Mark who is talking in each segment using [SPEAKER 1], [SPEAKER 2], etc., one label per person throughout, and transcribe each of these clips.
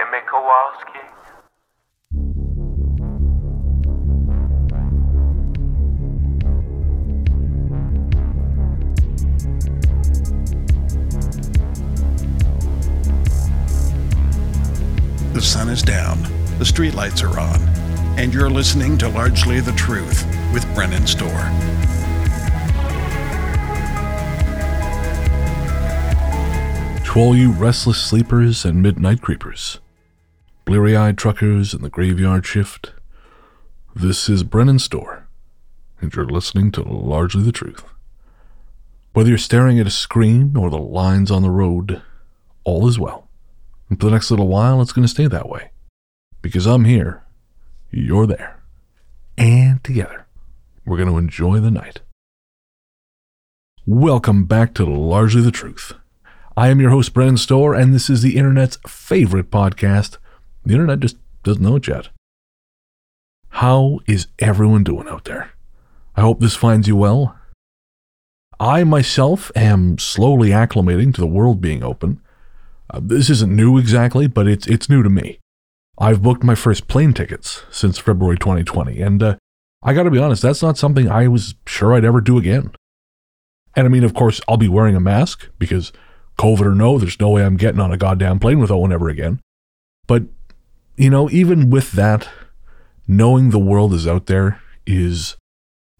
[SPEAKER 1] hear me, Kowalski?
[SPEAKER 2] The sun is down, the streetlights are on, and you're listening to Largely the Truth with Brennan Storr.
[SPEAKER 3] To all you restless sleepers and midnight creepers, bleary eyed truckers in the graveyard shift, this is Brennan Storr, and you're listening to Largely the Truth. Whether you're staring at a screen or the lines on the road, all is well. And for the next little while, it's going to stay that way. Because I'm here, you're there, and together, we're going to enjoy the night. Welcome back to Largely the Truth. I am your host, Brennan Storr, and this is the internet's favorite podcast. The internet just doesn't know it yet. How is everyone doing out there? I hope this finds you well. I myself am slowly acclimating to the world being open. Uh, this isn't new exactly, but it's it's new to me. I've booked my first plane tickets since February 2020, and uh, I got to be honest, that's not something I was sure I'd ever do again. And I mean, of course, I'll be wearing a mask because COVID or no, there's no way I'm getting on a goddamn plane without one ever again. But, you know, even with that, knowing the world is out there is,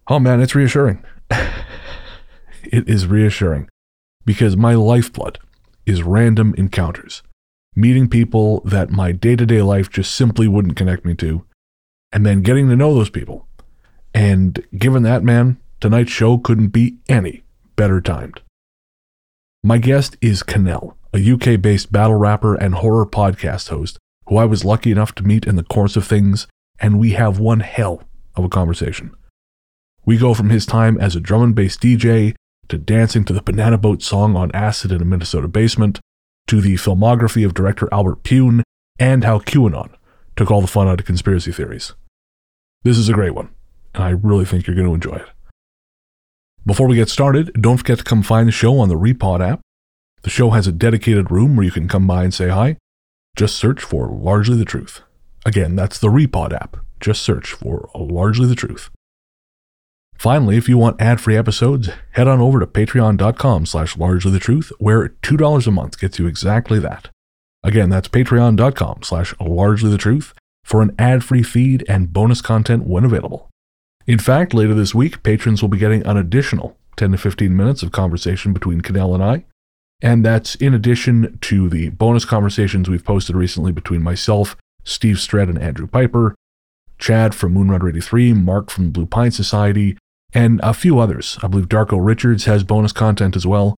[SPEAKER 3] oh man, it's reassuring. it is reassuring because my lifeblood is random encounters, meeting people that my day to day life just simply wouldn't connect me to, and then getting to know those people. And given that, man, tonight's show couldn't be any better timed. My guest is Kanel, a UK based battle rapper and horror podcast host who I was lucky enough to meet in the course of things, and we have one hell of a conversation. We go from his time as a drum and bass DJ to dancing to the Banana Boat song on acid in a Minnesota basement, to the filmography of director Albert Pyun, and how QAnon took all the fun out of conspiracy theories. This is a great one, and I really think you're going to enjoy it. Before we get started, don't forget to come find the show on the Repod app. The show has a dedicated room where you can come by and say hi. Just search for Largely the Truth. Again, that's the Repod app. Just search for Largely the Truth. Finally, if you want ad-free episodes, head on over to patreon.com slash largely the truth, where $2 a month gets you exactly that. Again, that's patreon.com slash largely the truth for an ad-free feed and bonus content when available. In fact, later this week, patrons will be getting an additional 10 to 15 minutes of conversation between Kanel and I. And that's in addition to the bonus conversations we've posted recently between myself, Steve Strett, and Andrew Piper, Chad from Moonrunner 83, Mark from Blue Pine Society, and a few others. I believe Darko Richards has bonus content as well.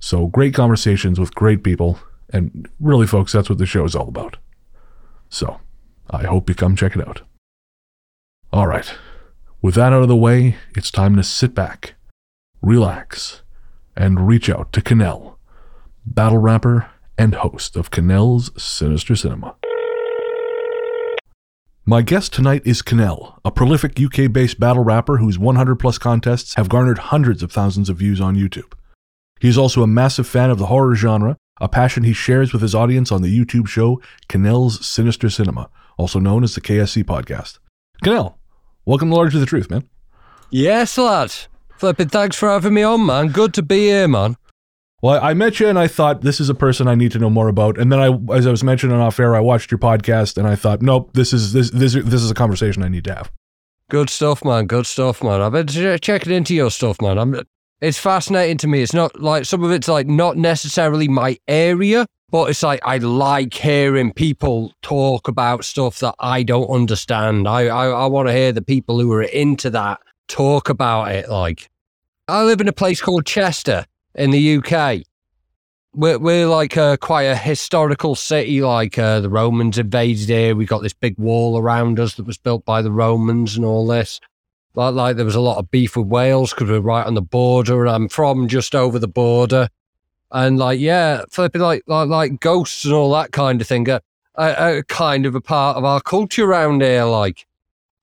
[SPEAKER 3] So great conversations with great people. And really, folks, that's what the show is all about. So I hope you come check it out. All right. With that out of the way, it's time to sit back, relax, and reach out to Kanel, battle rapper and host of Kanel's Sinister Cinema. My guest tonight is Kanel, a prolific UK based battle rapper whose 100 plus contests have garnered hundreds of thousands of views on YouTube. He is also a massive fan of the horror genre, a passion he shares with his audience on the YouTube show Kanel's Sinister Cinema, also known as the KSC podcast. Kanel, welcome to Largely the Truth, man.
[SPEAKER 4] Yes, lad. Flipping thanks for having me on, man. Good to be here, man.
[SPEAKER 3] Well, I met you and I thought this is a person I need to know more about. And then I, as I was mentioning off air, I watched your podcast and I thought, nope, this is this this this is a conversation I need to have.
[SPEAKER 4] Good stuff, man. Good stuff, man. I've been checking into your stuff, man. I'm. It's fascinating to me. It's not like some of it's like not necessarily my area, but it's like I like hearing people talk about stuff that I don't understand. I I, I want to hear the people who are into that talk about it. Like, I live in a place called Chester in the UK. We're, we're like a, quite a historical city, like uh, the Romans invaded here. We got this big wall around us that was built by the Romans and all this. Like, like there was a lot of beef with Wales because we're right on the border, and I'm from just over the border. And like, yeah, flipping like like, like ghosts and all that kind of thing are, are, are kind of a part of our culture around here. Like,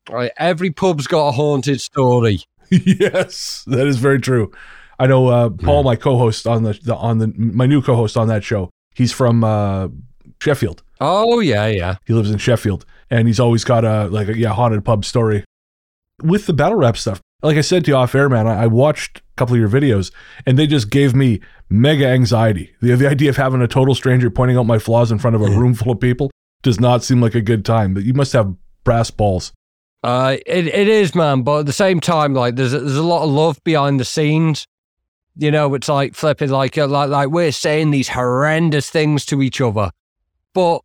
[SPEAKER 4] like every pub's got a haunted story.
[SPEAKER 3] yes, that is very true. I know uh, Paul, my co-host on the, the on the my new co-host on that show. He's from uh, Sheffield,
[SPEAKER 4] Oh yeah, yeah.
[SPEAKER 3] He lives in Sheffield, and he's always got a like a yeah haunted pub story. With the battle rap stuff, like I said to you off air, man, I, I watched a couple of your videos, and they just gave me mega anxiety. The the idea of having a total stranger pointing out my flaws in front of a room full of people does not seem like a good time. But you must have brass balls.
[SPEAKER 4] Uh, it it is, man. But at the same time, like there's there's a lot of love behind the scenes. You know, it's like flipping, like uh, like like we're saying these horrendous things to each other, but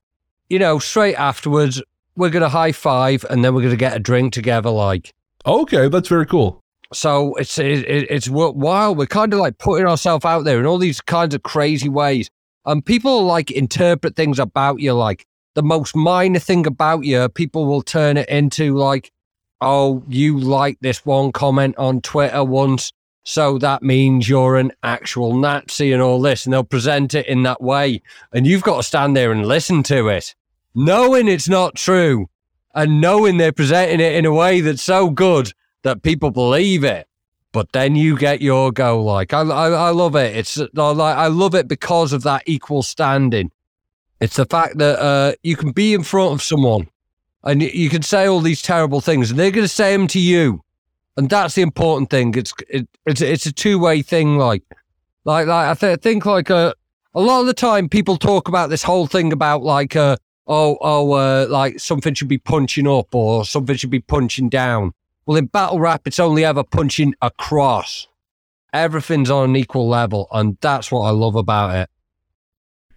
[SPEAKER 4] you know, straight afterwards we're gonna high five and then we're gonna get a drink together. Like,
[SPEAKER 3] Okay, that's very cool.
[SPEAKER 4] so it's it, it- it's worthwhile. We're kind of like putting ourselves out there in all these kinds of crazy ways, and people like interpret things about you like the most minor thing about you. People will turn it into like, oh, you like this one comment on Twitter once, so that means you're an actual Nazi and all this, and they'll present it in that way, and you've got to stand there and listen to it, knowing it's not true, and knowing they're presenting it in a way that's so good that people believe it. But then you get your go. Like I, I, I love it. It's like I love it because of that equal standing. It's the fact that uh, you can be in front of someone and you can say all these terrible things, and they're going to say them to you, and that's the important thing. It's it, it's it's a two way thing. Like like like I, th- think like uh, a lot of the time people talk about this whole thing about like uh oh oh uh, like something should be punching up or something should be punching down. Well, in battle rap, it's only ever punching across. Everything's on an equal level, and that's what I love about it.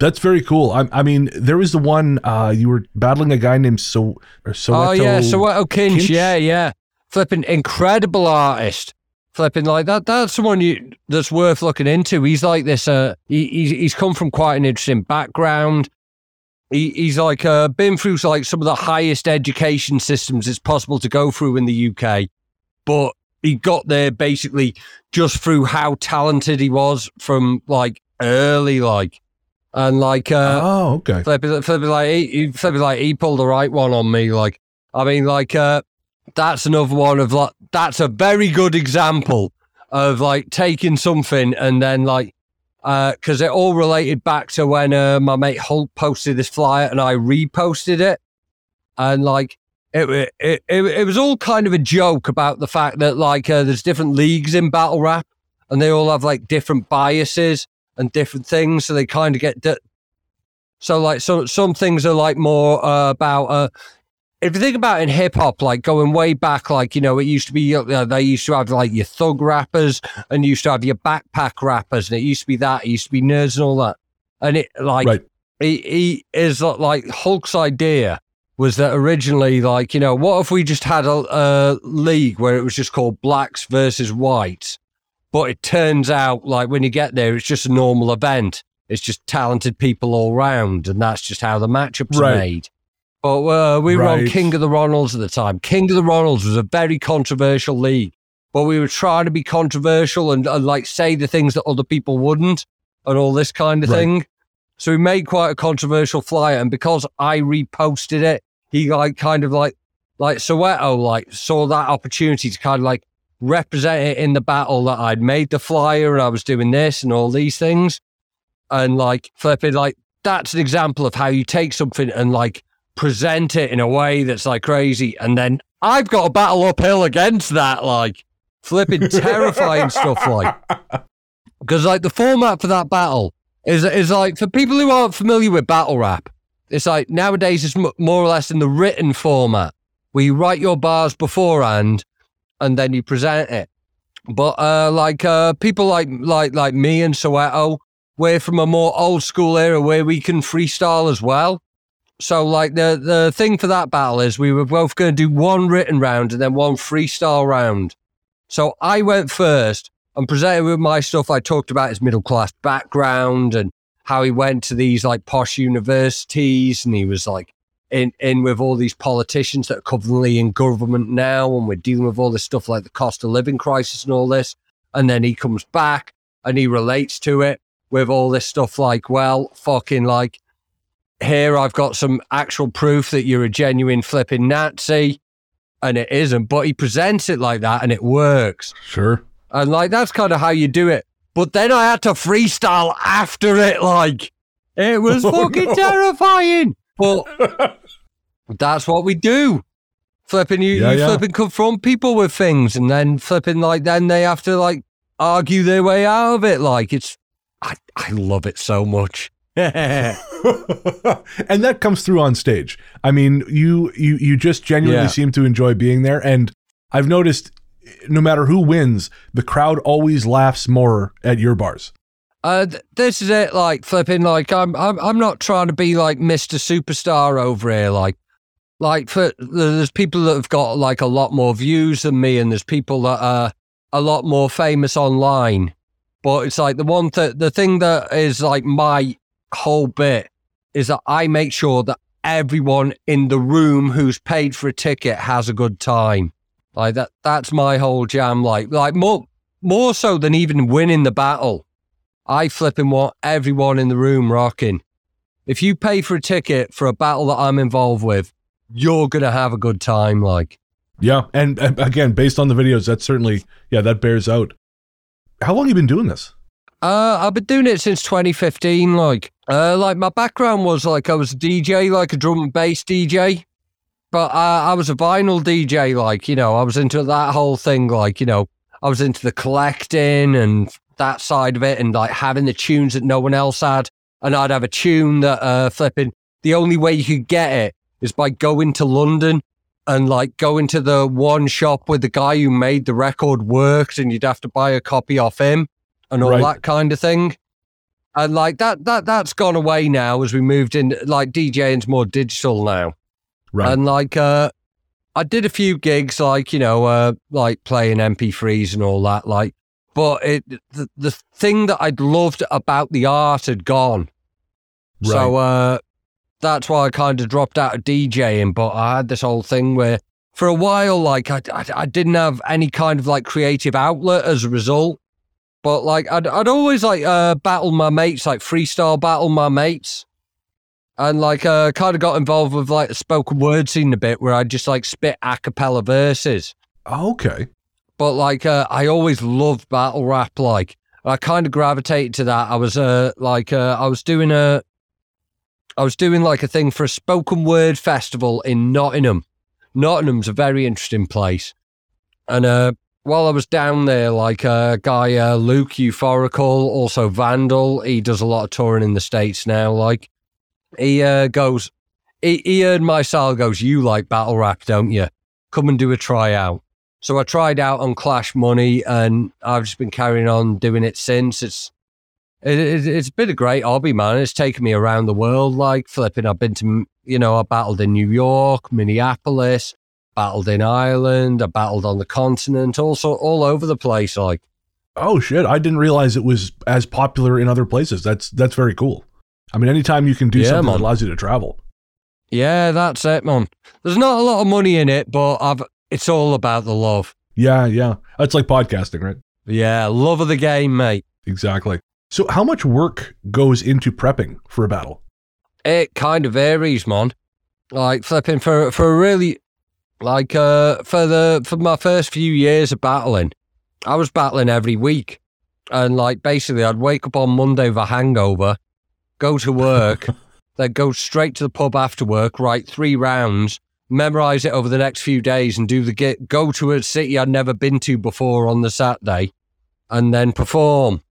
[SPEAKER 3] That's very cool. I, I mean, there was the one uh, you were battling a guy named So or Soweto.
[SPEAKER 4] oh yeah, Soweto Kinch,
[SPEAKER 3] Kinch?
[SPEAKER 4] yeah, yeah, flipping incredible artist, flipping like that. That's someone you that's worth looking into. He's like this. Uh, he, he's he's come from quite an interesting background. He, he's like uh, been through like some of the highest education systems it's possible to go through in the UK, but he got there basically just through how talented he was from like early, like and like uh,
[SPEAKER 3] oh, okay.
[SPEAKER 4] Flipping, flipping like he, flipping like he pulled the right one on me. Like I mean, like uh, that's another one of like that's a very good example of like taking something and then like because it all related back to when uh, my mate Hulk posted this flyer and I reposted it, and like it it it, it was all kind of a joke about the fact that like uh, there's different leagues in battle rap and they all have like different biases and different things, so they kind of get. Di- so like some some things are like more uh, about uh, if you think about in hip hop, like going way back, like you know, it used to be uh, they used to have like your thug rappers and you used to have your backpack rappers, and it used to be that, it used to be nerds and all that, and it like
[SPEAKER 3] Right.
[SPEAKER 4] is uh, like Hulk's idea was that originally like you know what if we just had a, a league where it was just called blacks versus whites, but it turns out like when you get there, it's just a normal event. It's just talented people all round, and that's just how the matchups
[SPEAKER 3] Right.
[SPEAKER 4] are made. But uh, we were on King of the Ronalds at the time. King of the Ronalds was a very controversial league, but we were trying to be controversial and, and like say the things that other people wouldn't, and all this kind of
[SPEAKER 3] Right.
[SPEAKER 4] thing. So we made quite a controversial flyer, and because I reposted it, he like kind of like like Soweto like saw that opportunity to kind of like represent it in the battle that I'd made the flyer and I was doing this and all these things, and like flipping like that's an example of how you take something and like present it in a way that's like crazy, and then I've got a battle uphill against that, like flipping terrifying stuff, like because like the format for that battle is is like for people who aren't familiar with battle rap, it's like nowadays it's m- more or less in the written format where you write your bars beforehand and then you present it. But uh, like uh, people like like like me and Soweto, we're from a more old school era where we can freestyle as well. So like the the thing for that battle is we were both going to do one written round and then one freestyle round. So I went first and presented with my stuff. I talked about his middle class background and how he went to these like posh universities and he was like in in with all these politicians that are currently in government now and we're dealing with all this stuff like the cost of living crisis and all this. And then he comes back and he relates to it with all this stuff like, well, fucking like here I've got some actual proof that you're a genuine flipping Nazi. And it isn't, but he presents it like that and it works.
[SPEAKER 3] Sure.
[SPEAKER 4] And like that's kind of how you do it. But then I had to freestyle after it, like it was
[SPEAKER 3] Oh,
[SPEAKER 4] fucking
[SPEAKER 3] no.
[SPEAKER 4] terrifying. but that's what we do. Flipping you,
[SPEAKER 3] Yeah,
[SPEAKER 4] you
[SPEAKER 3] yeah.
[SPEAKER 4] flipping confront people with things, and then flipping like then they have to like argue their way out of it. Like it's, I I love it so much.
[SPEAKER 3] and that comes through on stage. I mean, you you you just genuinely
[SPEAKER 4] Yeah.
[SPEAKER 3] seem to enjoy being there and I've noticed no matter who wins, the crowd always laughs more at your bars.
[SPEAKER 4] Uh, th- this is it. Like flipping. Like I'm, I'm, I'm not trying to be like Mister Superstar over here. Like, like for there's people that have got like a lot more views than me, and there's people that are a lot more famous online. But it's like the one th- the thing that is like my whole bit is that I make sure that everyone in the room who's paid for a ticket has a good time. Like that. That's my whole jam. Like, like more, more so than even winning the battle. I flipping want everyone in the room rocking. If you pay for a ticket for a battle that I'm involved with, you're gonna have a good time. Like,
[SPEAKER 3] Yeah, and, and again, based on the videos, that certainly yeah, that bears out. How long you been doing this?
[SPEAKER 4] uh, I've been doing it since 2015. Like, uh, like my background was like I was a DJ, like a drum and bass DJ, but uh, I was a vinyl DJ. Like, you know, I was into that whole thing. Like, you know, I was into the collecting and that side of it, and like having the tunes that no one else had. And I'd have a tune that uh, flipping. The only way you could get it is by going to London and like going to the one shop where the guy who made the record worked, and you'd have to buy a copy off him and all
[SPEAKER 3] Right.
[SPEAKER 4] that kind of thing. And like that, that that's gone away now as we moved in. Like DJing's more digital now.
[SPEAKER 3] Right.
[SPEAKER 4] And like, uh, I did a few gigs, like you know, uh, like playing MP3s and all that. Like, but it the, the thing that I'd loved about the art had gone. Right. So uh, that's why I kind of dropped out of DJing. But I had this whole thing where, for a while, like I, I, I didn't have any kind of like creative outlet as a result. But like I'd, I'd always like uh, battle my mates, like freestyle battle my mates, and like uh, kind of got involved with like the spoken word scene a bit, where I would just like spit a cappella verses.
[SPEAKER 3] okay.
[SPEAKER 4] But like uh, I always loved battle rap. Like I kind of gravitated to that. I was uh like uh, I was doing a, I was doing like a thing for a spoken word festival in Nottingham. Nottingham's a very interesting place, and uh while I was down there, like uh, guy uh, Luke Euphorical, also Vandal, he does a lot of touring in the states now. Like he uh, goes, he, he heard my style. Goes, you like battle rap, don't you? Come and do a tryout. So I tried out on Clash Money, and I've just been carrying on doing it since. It's it, it, it's been a great hobby, man. It's taken me around the world, like flipping. I've been to, you know, I battled in New York, Minneapolis, battled in Ireland, I battled on the continent, also all over the place. Like,
[SPEAKER 3] Oh shit! I didn't realize it was as popular in other places. That's that's very cool. I mean, anytime you can do
[SPEAKER 4] Yeah,
[SPEAKER 3] something that allows you to travel.
[SPEAKER 4] yeah, that's it, man. There's not a lot of money in it, but I've. It's all about the love.
[SPEAKER 3] Yeah, yeah. It's like podcasting, right?
[SPEAKER 4] Yeah, love of the game, mate.
[SPEAKER 3] Exactly. So, how much work goes into prepping for a battle?
[SPEAKER 4] It kind of varies, man. Like flipping for for a really like uh for the for my first few years of battling, I was battling every week. And like basically I'd wake up on Monday with a hangover, go to work, then go straight to the pub after work, write three rounds, memorize it over the next few days and do the get go to a city I'd never been to before on the Saturday and then perform.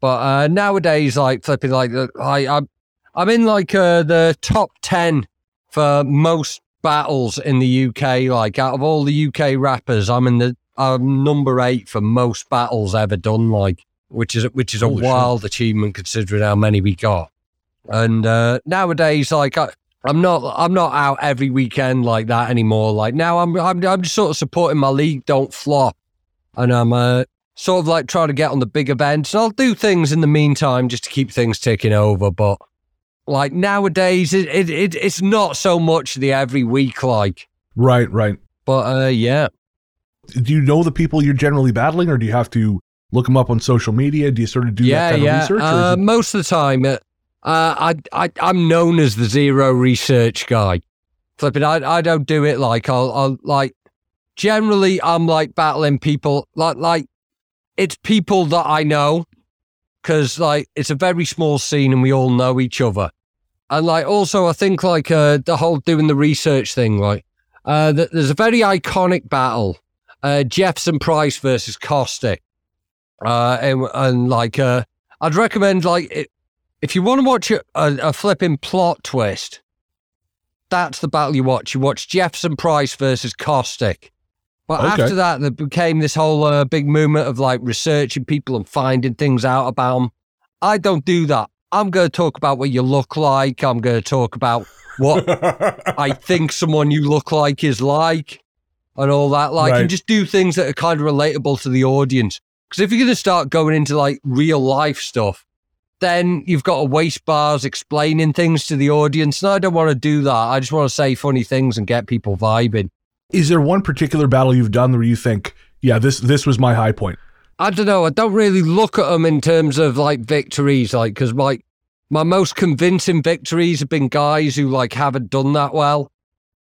[SPEAKER 4] But uh, nowadays, like flipping, like I, I'm, I'm in like uh, the top ten for most battles in the UK. Like out of all the UK rappers, I'm in the I'm number eight for most battles ever done. Like which is which is a
[SPEAKER 3] Holy shit.
[SPEAKER 4] wild achievement considering how many we got. And uh, nowadays, like I, I'm not I'm not out every weekend like that anymore. Like now, I'm I'm I'm just sort of supporting my league. Don't flop, and I'm uh, sort of like trying to get on the big events. And I'll do things in the meantime just to keep things ticking over. But like nowadays, it, it, it it's not so much the every week like.
[SPEAKER 3] Right, right.
[SPEAKER 4] But uh, yeah,
[SPEAKER 3] Do you know the people you're generally battling, or do you have to look them up on social media? Do you sort of do
[SPEAKER 4] yeah,
[SPEAKER 3] that kind
[SPEAKER 4] yeah.
[SPEAKER 3] of research? or
[SPEAKER 4] Uh,
[SPEAKER 3] it-
[SPEAKER 4] most of the time, uh, uh, I, I I'm known as the zero research guy. Flipping, I I don't do it like I'll I'll like. Generally, I'm like battling people like like it's people that I know because like it's a very small scene and we all know each other. And like also, I think like uh, the whole doing the research thing, like uh, th- there's a very iconic battle, uh, Jefferson Price versus Caustic, uh, and, and like uh, I'd recommend like it, if you want to watch a, a, a flipping plot twist, that's the battle you watch. You watch Jefferson Price versus Caustic. But
[SPEAKER 3] Okay.
[SPEAKER 4] after that, there became this whole uh, big movement of like researching people and finding things out about them. I don't do that. I'm going to talk about what you look like. I'm going to talk about what I think someone you look like is like and all that. Like,
[SPEAKER 3] Right.
[SPEAKER 4] and just do things that are kind of relatable to the audience. Because if you're going to start going into like real life stuff, then you've got to waste bars explaining things to the audience. And I don't want to do that. I just want to say funny things and get people vibing.
[SPEAKER 3] Is there one particular battle you've done where you think, yeah, this this was my high point?
[SPEAKER 4] I don't know. I don't really look at them in terms of like victories, like because my my most convincing victories have been guys who like haven't done that well.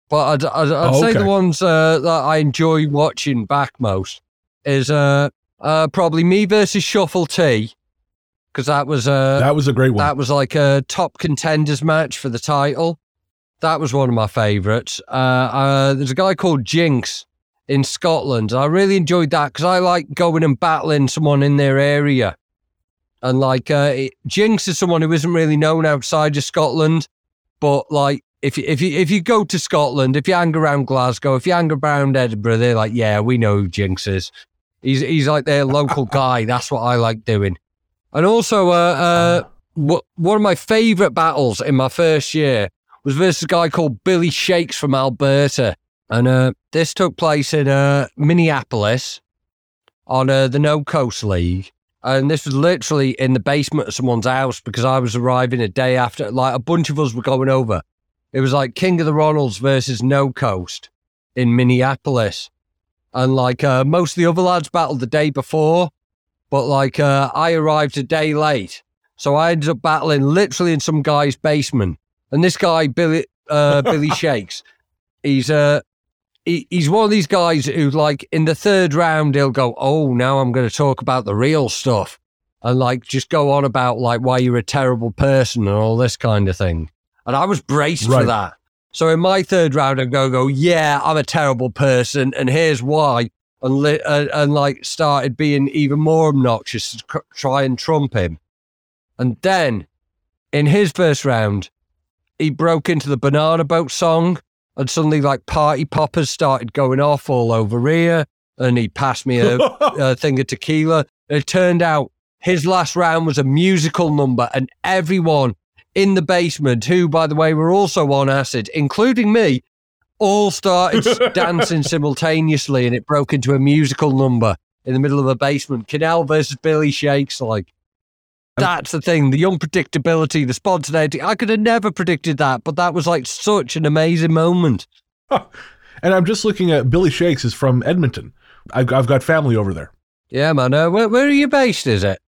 [SPEAKER 4] But I'd, I'd, I'd
[SPEAKER 3] Oh,
[SPEAKER 4] say the ones uh, that I enjoy watching back most is uh, uh, probably me versus Shuffle T, because that was uh,
[SPEAKER 3] that was a great one.
[SPEAKER 4] that was like a top contenders match for the title. That was one of my favourites. Uh, uh, there's a guy called Jinx in Scotland. I really enjoyed that because I like going and battling someone in their area. And like uh, it- Jinx is someone who isn't really known outside of Scotland, but like if you, if you if you go to Scotland, if you hang around Glasgow, if you hang around Edinburgh, they're like, yeah, we know who Jinx is. He's he's like their local guy. That's what I like doing. And also, uh, uh, wh- one of my favourite battles in my first year was versus a guy called Billy Shakes from Alberta. And uh, this took place in uh, Minneapolis on uh, the No Coast League. And this was literally in the basement of someone's house because I was arriving a day after, like a bunch of us were going over. It was like King of the Ronalds versus No Coast in Minneapolis. And like uh, most of the other lads battled the day before, but like uh, I arrived a day late. So I ended up battling literally in some guy's basement. And this guy, Billy, uh, Billy Shakes, he's uh, he, he's one of these guys who, like, in the third round, he'll go, "Oh, now I'm going to talk about the real stuff," and like just go on about like why you're a terrible person and all this kind of thing. And I was braced for that. So in my third round, I'd go, "Go, yeah, I'm a terrible person, and here's why." And, li- and, and like started being even more obnoxious to try and trump him. And then in his first round, he broke into the banana boat song and suddenly like party poppers started going off all over here and he passed me a, a thing of tequila. It turned out his last round was a musical number and everyone in the basement who by the way were also on acid including me all started dancing simultaneously and it broke into a musical number in the middle of a basement. Kanel versus billy shakes like that's the thing the unpredictability the spontaneity i could have never predicted that but that was like such an amazing moment
[SPEAKER 3] and I'm just looking at Billy Shakes is from Edmonton. I've, I've got family over there.
[SPEAKER 4] yeah man uh, where, where are you based is it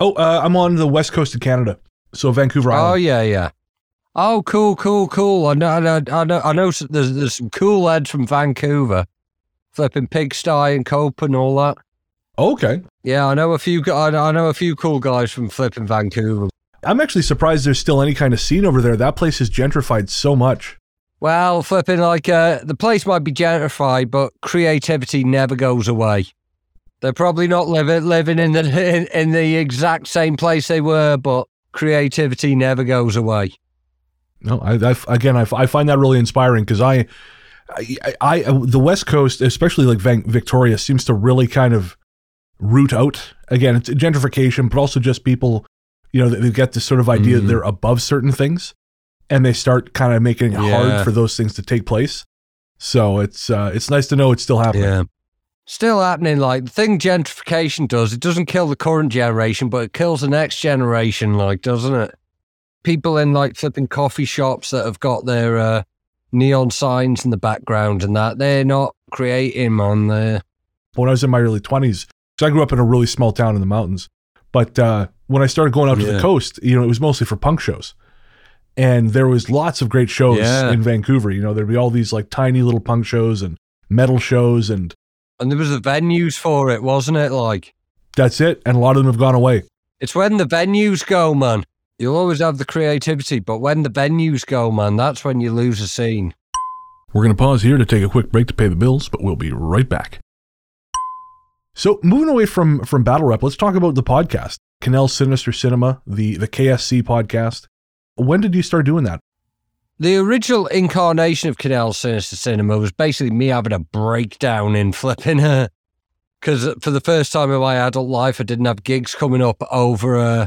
[SPEAKER 3] Oh, uh, I'm on the west coast of Canada, so Vancouver
[SPEAKER 4] Oh yeah, yeah. Oh, cool, cool, cool. I know, I know, I know. I know there's, there's some cool heads from Vancouver, flipping pigsty and cope and all that.
[SPEAKER 3] Okay.
[SPEAKER 4] Yeah, I know a few. I know, I know a few cool guys from flipping Vancouver.
[SPEAKER 3] I'm actually surprised there's still any kind of scene over there. That place is gentrified so much.
[SPEAKER 4] Well, flipping like uh, the place might be gentrified, but creativity never goes away. They're probably not living living in the in, in the exact same place they were, but creativity never goes away.
[SPEAKER 3] No, I, I again, I, I find that really inspiring because I, I, I, the West Coast, especially like Van, Victoria, seems to really kind of root out. Again, it's gentrification, but also just people, you know, they, they get this sort of idea that
[SPEAKER 4] Mhm.
[SPEAKER 3] they're above certain things, and they start kind of making it
[SPEAKER 4] Yeah.
[SPEAKER 3] hard for those things to take place. So it's uh, it's nice to know it's still happening.
[SPEAKER 4] Yeah. Still happening. Like the thing gentrification does, it doesn't kill the current generation, but it kills the next generation, like, doesn't it? People in like flipping coffee shops that have got their uh, neon signs in the background and that, they're not creating on there.
[SPEAKER 3] when I was in my early 20s. So I grew up in a really small town in the mountains. But uh, when I started going out to the coast, you know, it was mostly for punk shows. And there was lots of great shows
[SPEAKER 4] Yeah.
[SPEAKER 3] in Vancouver. You know, there'd be all these like tiny little punk shows and metal shows, and
[SPEAKER 4] And there was the venues for it, wasn't it? Like,
[SPEAKER 3] that's it. And a lot of them have gone away.
[SPEAKER 4] it's when the venues go, man. You'll always have the creativity, but when the venues go, man, that's when you lose a scene.
[SPEAKER 3] We're going to pause here to take a quick break to pay the bills, but we'll be right back. So, moving away from from battle rap, let's talk about the podcast, Kanel Sinister Cinema, the the KSC podcast. When did you start doing that?
[SPEAKER 4] The original incarnation of Kanel Sinister Cinema was basically me having a breakdown in flipping her. Because for the first time in my adult life, I didn't have gigs coming up over, uh,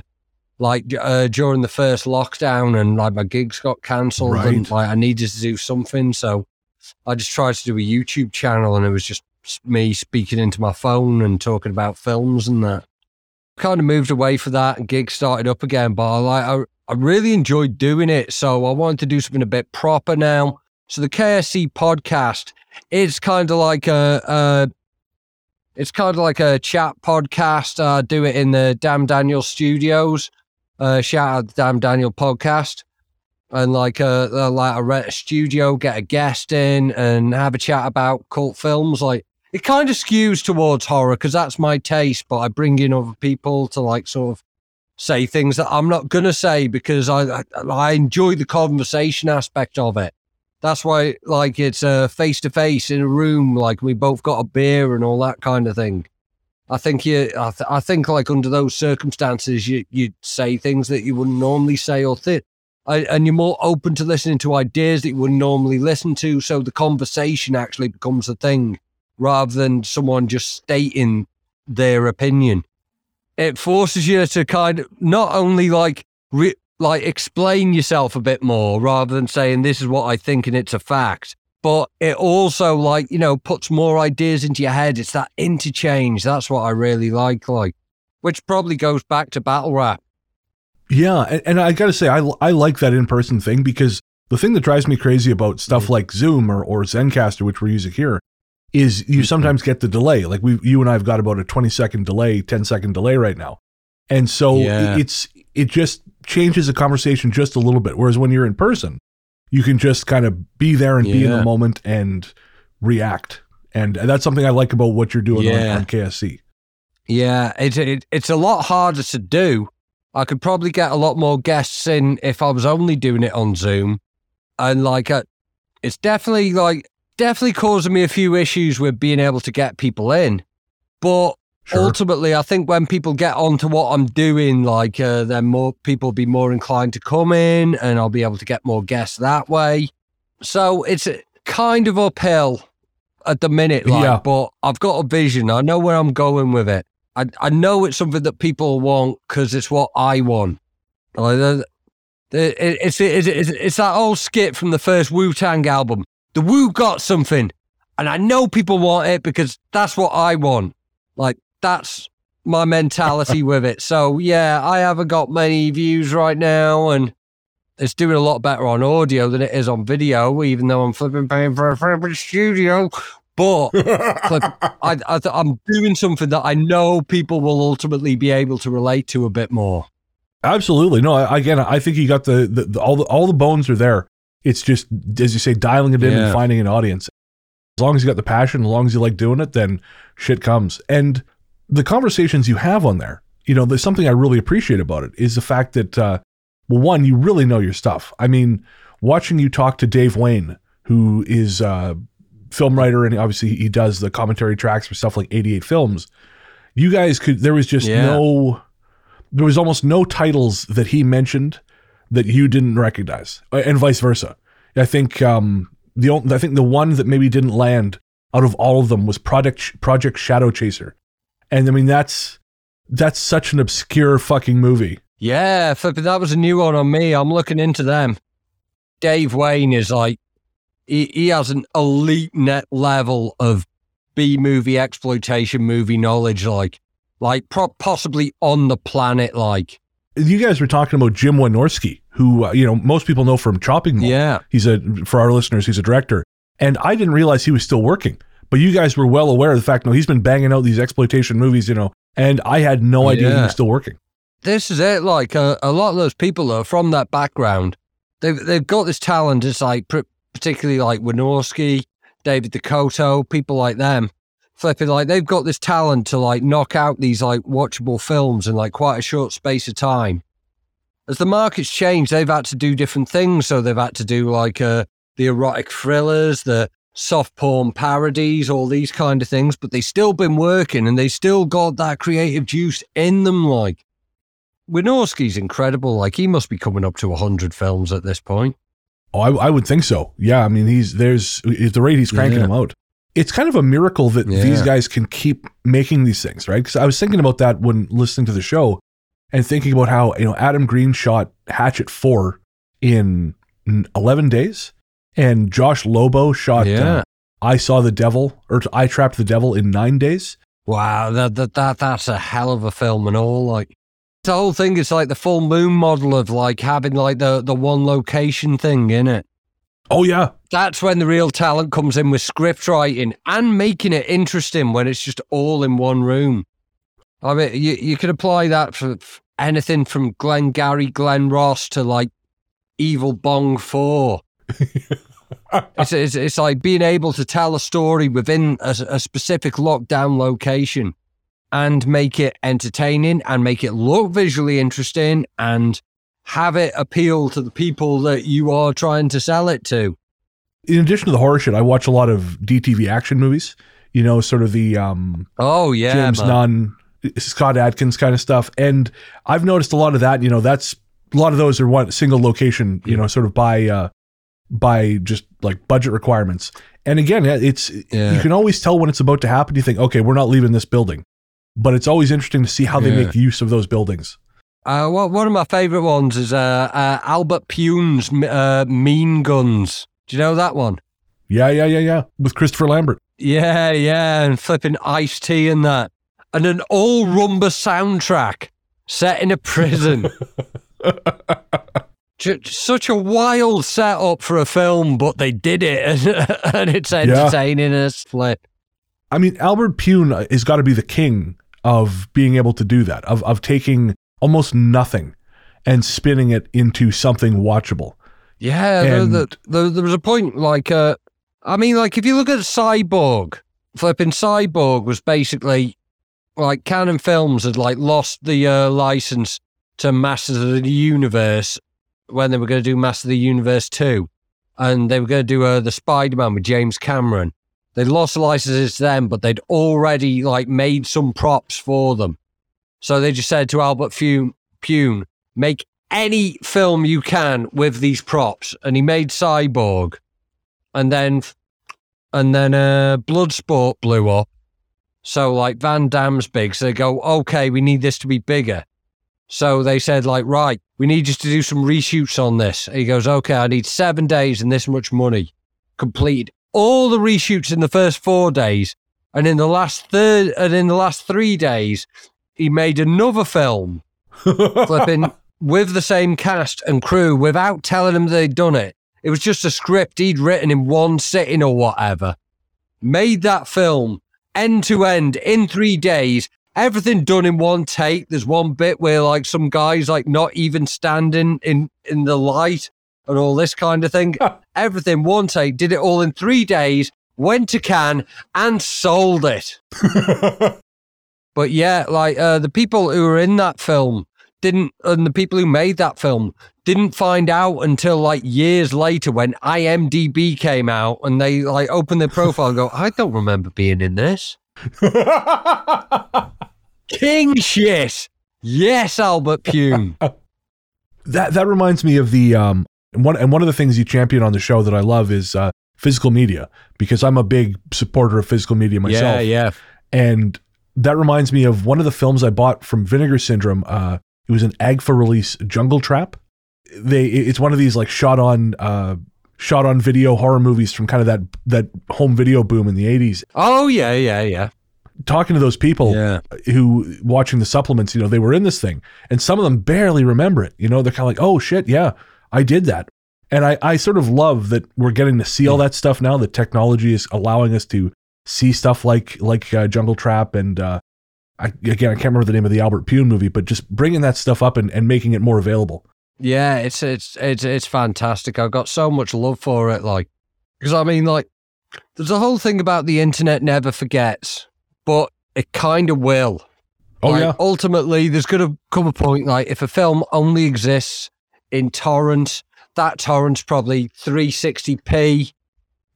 [SPEAKER 4] like, uh, during the first lockdown, and like my gigs got cancelled,
[SPEAKER 3] Right.
[SPEAKER 4] and like I needed to do something. So I just tried to do a YouTube channel, and it was just me speaking into my phone and talking about films and that. Kind of moved away for that, and gig started up again. But I like, I, I really enjoyed doing it, so I wanted to do something a bit proper now. So the KSC podcast is kind of like a, a it's kind of like a chat podcast. I do it in the Damn Daniel Studios. Uh, shout out the Damn Daniel podcast, and like a, a like a studio, get a guest in, and have a chat about cult films. Like it kind of skews towards horror because that's my taste, but I bring in other people to like sort of say things that I'm not gonna say because I I, I enjoy the conversation aspect of it. That's why like it's uh, a face to face in a room, like we both got a beer and all that kind of thing. I think you, I, th- I think like under those circumstances, you you'd say things that you wouldn't normally say or think, and you're more open to listening to ideas that you wouldn't normally listen to. So the conversation actually becomes a thing rather than someone just stating their opinion it forces you to kind of not only like re- like explain yourself a bit more rather than saying this is what I think and it's a fact. But it also like you know puts more ideas into your head. It's that interchange. That's what I really like. Like, which probably goes back to battle rap.
[SPEAKER 3] Yeah, and, and I got to say, I, I like that in person thing because the thing that drives me crazy about stuff mm. like Zoom or, or Zencastr, which we're using here, is you sometimes get the delay. Like we, you and I have got about a 20 second delay, 10 second delay right now. And so
[SPEAKER 4] Yeah.
[SPEAKER 3] it- it's, it just changes the conversation just a little bit. Whereas when you're in person, you can just kind of be there and be in the moment and react. And that's something I like about what you're doing
[SPEAKER 4] Yeah.
[SPEAKER 3] on, on KSC.
[SPEAKER 4] Yeah, it, it it's a lot harder to do. I could probably get a lot more guests in if I was only doing it on Zoom, and like uh, it's definitely like definitely causing me a few issues with being able to get people in. But
[SPEAKER 3] Sure.
[SPEAKER 4] ultimately, I think when people get onto what I'm doing, like uh, then more people will be more inclined to come in, and I'll be able to get more guests that way. So it's uh, kind of uphill at the minute, like,
[SPEAKER 3] Yeah.
[SPEAKER 4] but I've got a vision. I know where I'm going with it. I I know it's something that people want because it's what I want. Like, the- the- it- it's, it's it's it's that old skit from the first Wu Tang album. The Wu got something, and I know people want it because that's what I want. Like that's my mentality with it. So yeah, I haven't got many views right now, and it's doing a lot better on audio than it is on video. Even though I'm flipping paying for a flipping studio, but Clip, I, I, th- I'm doing something that I know people will ultimately be able to relate to a bit more.
[SPEAKER 3] Absolutely. No, I, again, I think you got the, the, the all the all the bones are there. It's just as you say, dialing it in and finding an audience. As long as you got the passion, as long as you like doing it, then shit comes. And the conversations you have on there, you know, there's something I really appreciate about it is the fact that, uh, well, one, you really know your stuff. I mean, watching you talk to Dave Wayne, who is a film writer, and obviously he does the commentary tracks for stuff like 88 films. You guys could, there was just
[SPEAKER 4] Yeah.
[SPEAKER 3] no, there was almost no titles that he mentioned that you didn't recognize, uh, and vice versa. I think um, the on- I think the one that maybe didn't land out of all of them was Project Project Shadow Chaser, and I mean that's that's such an obscure fucking movie.
[SPEAKER 4] Yeah, that was a new one on me. I'm looking into them. Dave Wayne is like, he, he has an elite net level of B movie exploitation movie knowledge, like, like pro- possibly on the planet, like.
[SPEAKER 3] You guys were talking about Jim Wynorski, who uh, you know most people know from Chopping Mall.
[SPEAKER 4] Yeah.
[SPEAKER 3] he's a for our listeners, he's a director, and I didn't realize he was still working. But you guys were well aware of the fact. No, he's been banging out these exploitation movies, you know, and I had no idea he was still working.
[SPEAKER 4] this is it. Like uh, a lot of those people are from that background. They've they've got this talent. It's like pr- particularly like Wynorski, David DeCoteau, people like them. Flipping like they've got this talent to like knock out these like watchable films in like quite a short space of time. as the market's changed, they've had to do different things. So they've had to do like uh, the erotic thrillers, the soft porn parodies, all these kind of things, but they've still been working and they still got that creative juice in them. Like Wynorski's incredible. Like he must be coming up to hundred films at this point.
[SPEAKER 3] Oh, I, I would think so. Yeah, I mean, he's there's at the rate he's cranking
[SPEAKER 4] Yeah.
[SPEAKER 3] them out. It's kind of a miracle that
[SPEAKER 4] Yeah.
[SPEAKER 3] these guys can keep making these things, right? Because I was thinking about that when listening to the show, and thinking about how you know Adam Green shot Hatchet Four in eleven days, and Josh Lobo shot
[SPEAKER 4] Yeah.
[SPEAKER 3] uh, I Saw the Devil or I Trapped the Devil in nine days.
[SPEAKER 4] Wow, that, that that that's a hell of a film and all. Like the whole thing is like the full moon model of like having like the the one location thing in it.
[SPEAKER 3] Oh yeah,
[SPEAKER 4] That's when the real talent comes in with script writing and making it interesting when it's just all in one room. I mean, you you could apply that for anything from Glengarry Glen Ross to like Evil Bong Four. it's, it's it's like being able to tell a story within a, a specific lockdown location and make it entertaining and make it look visually interesting and have it appeal to the people that you are trying to sell it to.
[SPEAKER 3] in addition to the horror shit, I watch a lot of DTV action movies. You know, sort of the um,
[SPEAKER 4] Oh yeah,
[SPEAKER 3] James
[SPEAKER 4] man.
[SPEAKER 3] Nunn, Scott Adkins kind of stuff. And I've noticed a lot of that. You know, that's a lot of those are one single location. You know, sort of by uh, by just like budget requirements. And again, it's
[SPEAKER 4] Yeah.
[SPEAKER 3] you can always tell when it's about to happen. You think, okay, we're not leaving this building, but it's always interesting to see how they
[SPEAKER 4] Yeah.
[SPEAKER 3] make use of those buildings.
[SPEAKER 4] Uh, one one of my favourite ones is uh, uh, Albert Pyun's uh, Mean Guns. Do you know that one?
[SPEAKER 3] Yeah, yeah, yeah, yeah. With Christopher Lambert.
[SPEAKER 4] Yeah, yeah, and flipping Ice-T and that, and an all rumba soundtrack set in a prison. Such a wild setup for a film, but they did it, and, and it's entertaining as flip.
[SPEAKER 3] I mean, Albert Pyun has got to be the king of being able to do that, of of taking almost nothing and spinning it into something watchable.
[SPEAKER 4] Yeah, there,
[SPEAKER 3] And-
[SPEAKER 4] there, there, there was a point like, uh, I mean, like if you look at Cyborg, flipping Cyborg was basically like Cannon Films had like lost the uh, license to Masters of the Universe when they were going to do Masters of the Universe two, and they were going to do uh, the Spider Man with James Cameron. They lost the licenses to them, but they'd already like made some props for them. So they just said to Albert Pyun, Pyun make any film you can with these props, and he made Cyborg, and then and then uh, Bloodsport blew up. So like Van Damme's big, so they go, okay, we need this to be bigger. So they said like, right, we need you to do some reshoots on this. And he goes, okay, I need seven days and this much money. Completed all the reshoots in the first four days, and in the last third and in the last three days, he made another film flipping with the same cast and crew without telling them they'd done it. It was just a script he'd written in one sitting or whatever. Made that film end to end in three days. Everything done in one take. There's one bit where like some guys like not even standing in in the light and all this kind of thing. Everything one take. Did it all in three days. Went to Cannes and sold it. But yeah, like uh, the people who were in that film didn't, and the people who made that film didn't find out until like years later when IMDb came out and they like opened their profile and go, I don't remember being in this. King shit. Yes, Albert Pyun.
[SPEAKER 3] that that reminds me of the um one and one of the things you champion on the show that I love is uh, physical media because I'm a big supporter of physical media myself.
[SPEAKER 4] Yeah, yeah.
[SPEAKER 3] And that reminds me of one of the films I bought from Vinegar Syndrome. Uh, it was an Agfa release, Jungle Trap. They it's one of these like shot on uh, shot on video horror movies from kind of that that home video boom in the 80s.
[SPEAKER 4] Oh, yeah, yeah, yeah.
[SPEAKER 3] Talking to those people
[SPEAKER 4] Yeah.
[SPEAKER 3] who watching the supplements, you know, they were in this thing, and some of them barely remember it. You know, they're kind of like, "Oh shit, yeah, I did that." And I, I sort of love that we're getting to see all that stuff now. The technology is allowing us to see stuff like like uh, Jungle Trap and uh, I, again, I can't remember the name of the Albert Pyun movie, but just bringing that stuff up and, and making it more available.
[SPEAKER 4] Yeah, it's it's it's it's fantastic. I've got so much love for it, like because I mean, like there's a whole thing about the internet never forgets, but it kind of will.
[SPEAKER 3] Oh,
[SPEAKER 4] Like,
[SPEAKER 3] yeah.
[SPEAKER 4] Ultimately, there's going to come a point like if a film only exists in torrents, that torrent's probably 360p,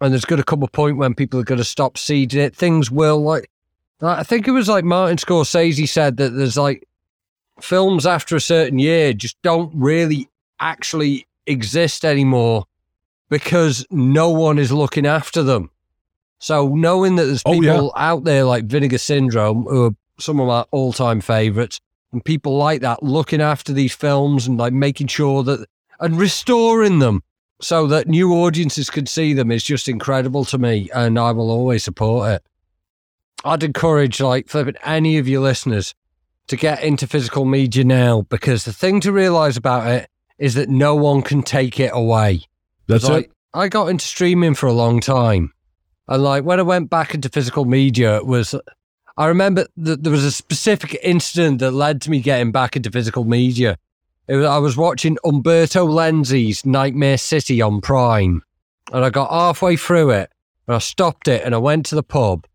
[SPEAKER 4] and there's going to come a point when people are going to stop seeding it. Things will like, I think it was like Martin Scorsese said that there's like films after a certain year just don't really actually exist anymore because no one is looking after them. So knowing that there's
[SPEAKER 3] Oh,
[SPEAKER 4] people
[SPEAKER 3] yeah.
[SPEAKER 4] out there like Vinegar Syndrome, who are some of my all-time favorites, and people like that looking after these films and like making sure that and restoring them so that new audiences can see them is just incredible to me, and I will always support it. I'd encourage like flipping any of your listeners to get into physical media now because the thing to realize about it is that no one can take it away.
[SPEAKER 3] That's
[SPEAKER 4] like,
[SPEAKER 3] it.
[SPEAKER 4] I got into streaming for a long time. And like when I went back into physical media, it was I remember that there was a specific incident that led to me getting back into physical media. It was, I was watching Umberto Lenzi's Nightmare City on Prime, and I got halfway through it, and I stopped it, and I went to the pub,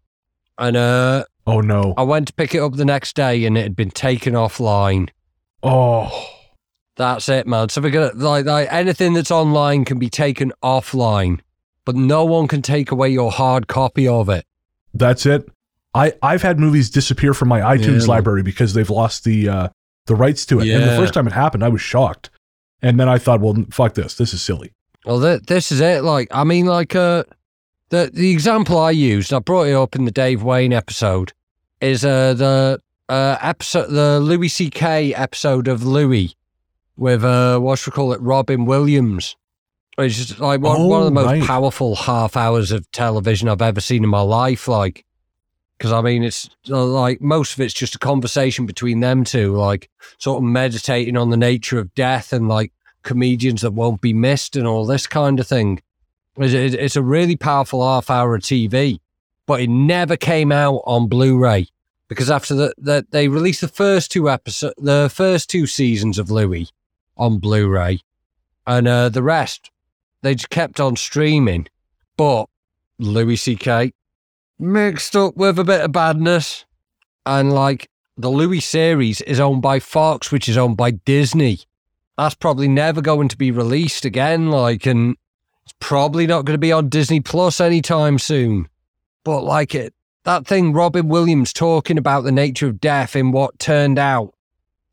[SPEAKER 4] and uh,
[SPEAKER 3] Oh no.
[SPEAKER 4] I went to pick it up the next day, and it had been taken offline.
[SPEAKER 3] Oh.
[SPEAKER 4] That's it, man. So we're gonna like, like anything that's online can be taken offline, but no one can take away your hard copy of it.
[SPEAKER 3] That's it. I I've had movies disappear from my iTunes
[SPEAKER 4] man.
[SPEAKER 3] library because they've lost the uh, the rights to it. And the first time it happened, I was shocked. And then I thought, well, fuck this. This is silly.
[SPEAKER 4] Well, th- this is it. Like, I mean, like, uh, the the example I used, I brought it up in the Dave Wayne episode, is uh the uh episode, the Louis C.K. episode of Louie with uh what should we call it, Robin Williams. It's just like one, one of the
[SPEAKER 3] Oh,
[SPEAKER 4] most
[SPEAKER 3] right.
[SPEAKER 4] powerful half hours of television I've ever seen in my life. Like, because I mean, it's uh, like most of it's just a conversation between them two, like sort of meditating on the nature of death and like comedians that won't be missed and all this kind of thing. It's, it's a really powerful half hour of TV, but it never came out on Blu-ray because after that the, they released the first two episodes, the first two seasons of Louie on Blu-ray, and uh, the rest they just kept on streaming. But Louis C.K. mixed up with a bit of badness, and like the Louie series is owned by Fox, which is owned by Disney that's probably never going to be released again. Like, and it's probably not going to be on Disney Plus anytime soon. But like it, that thing Robin Williams talking about the nature of death in what turned out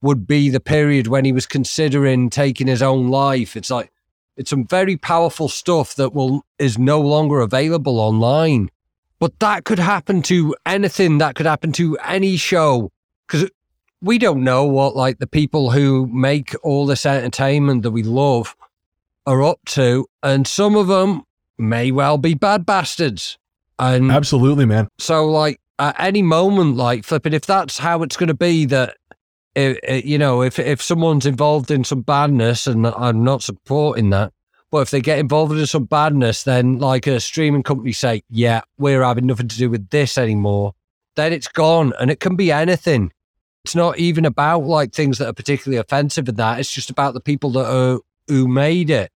[SPEAKER 4] would be the period when he was considering taking his own life. It's like it's some very powerful stuff that will is no longer available online. But that could happen to anything. That could happen to any show because we don't know what like the people who make all this entertainment that we love are up to, and some of them may well be bad bastards. And
[SPEAKER 3] Absolutely, man.
[SPEAKER 4] so, like at any moment, like flipping, if that's how it's going to be, that i i you know, if if someone's involved in some badness, and I'm not supporting that, but if they get involved in some badness, then like a streaming company say, yeah, we're having nothing to do with this anymore, then it's gone, and it can be anything. It's not even about like things that are particularly offensive in that. It's just about the people that are who made it.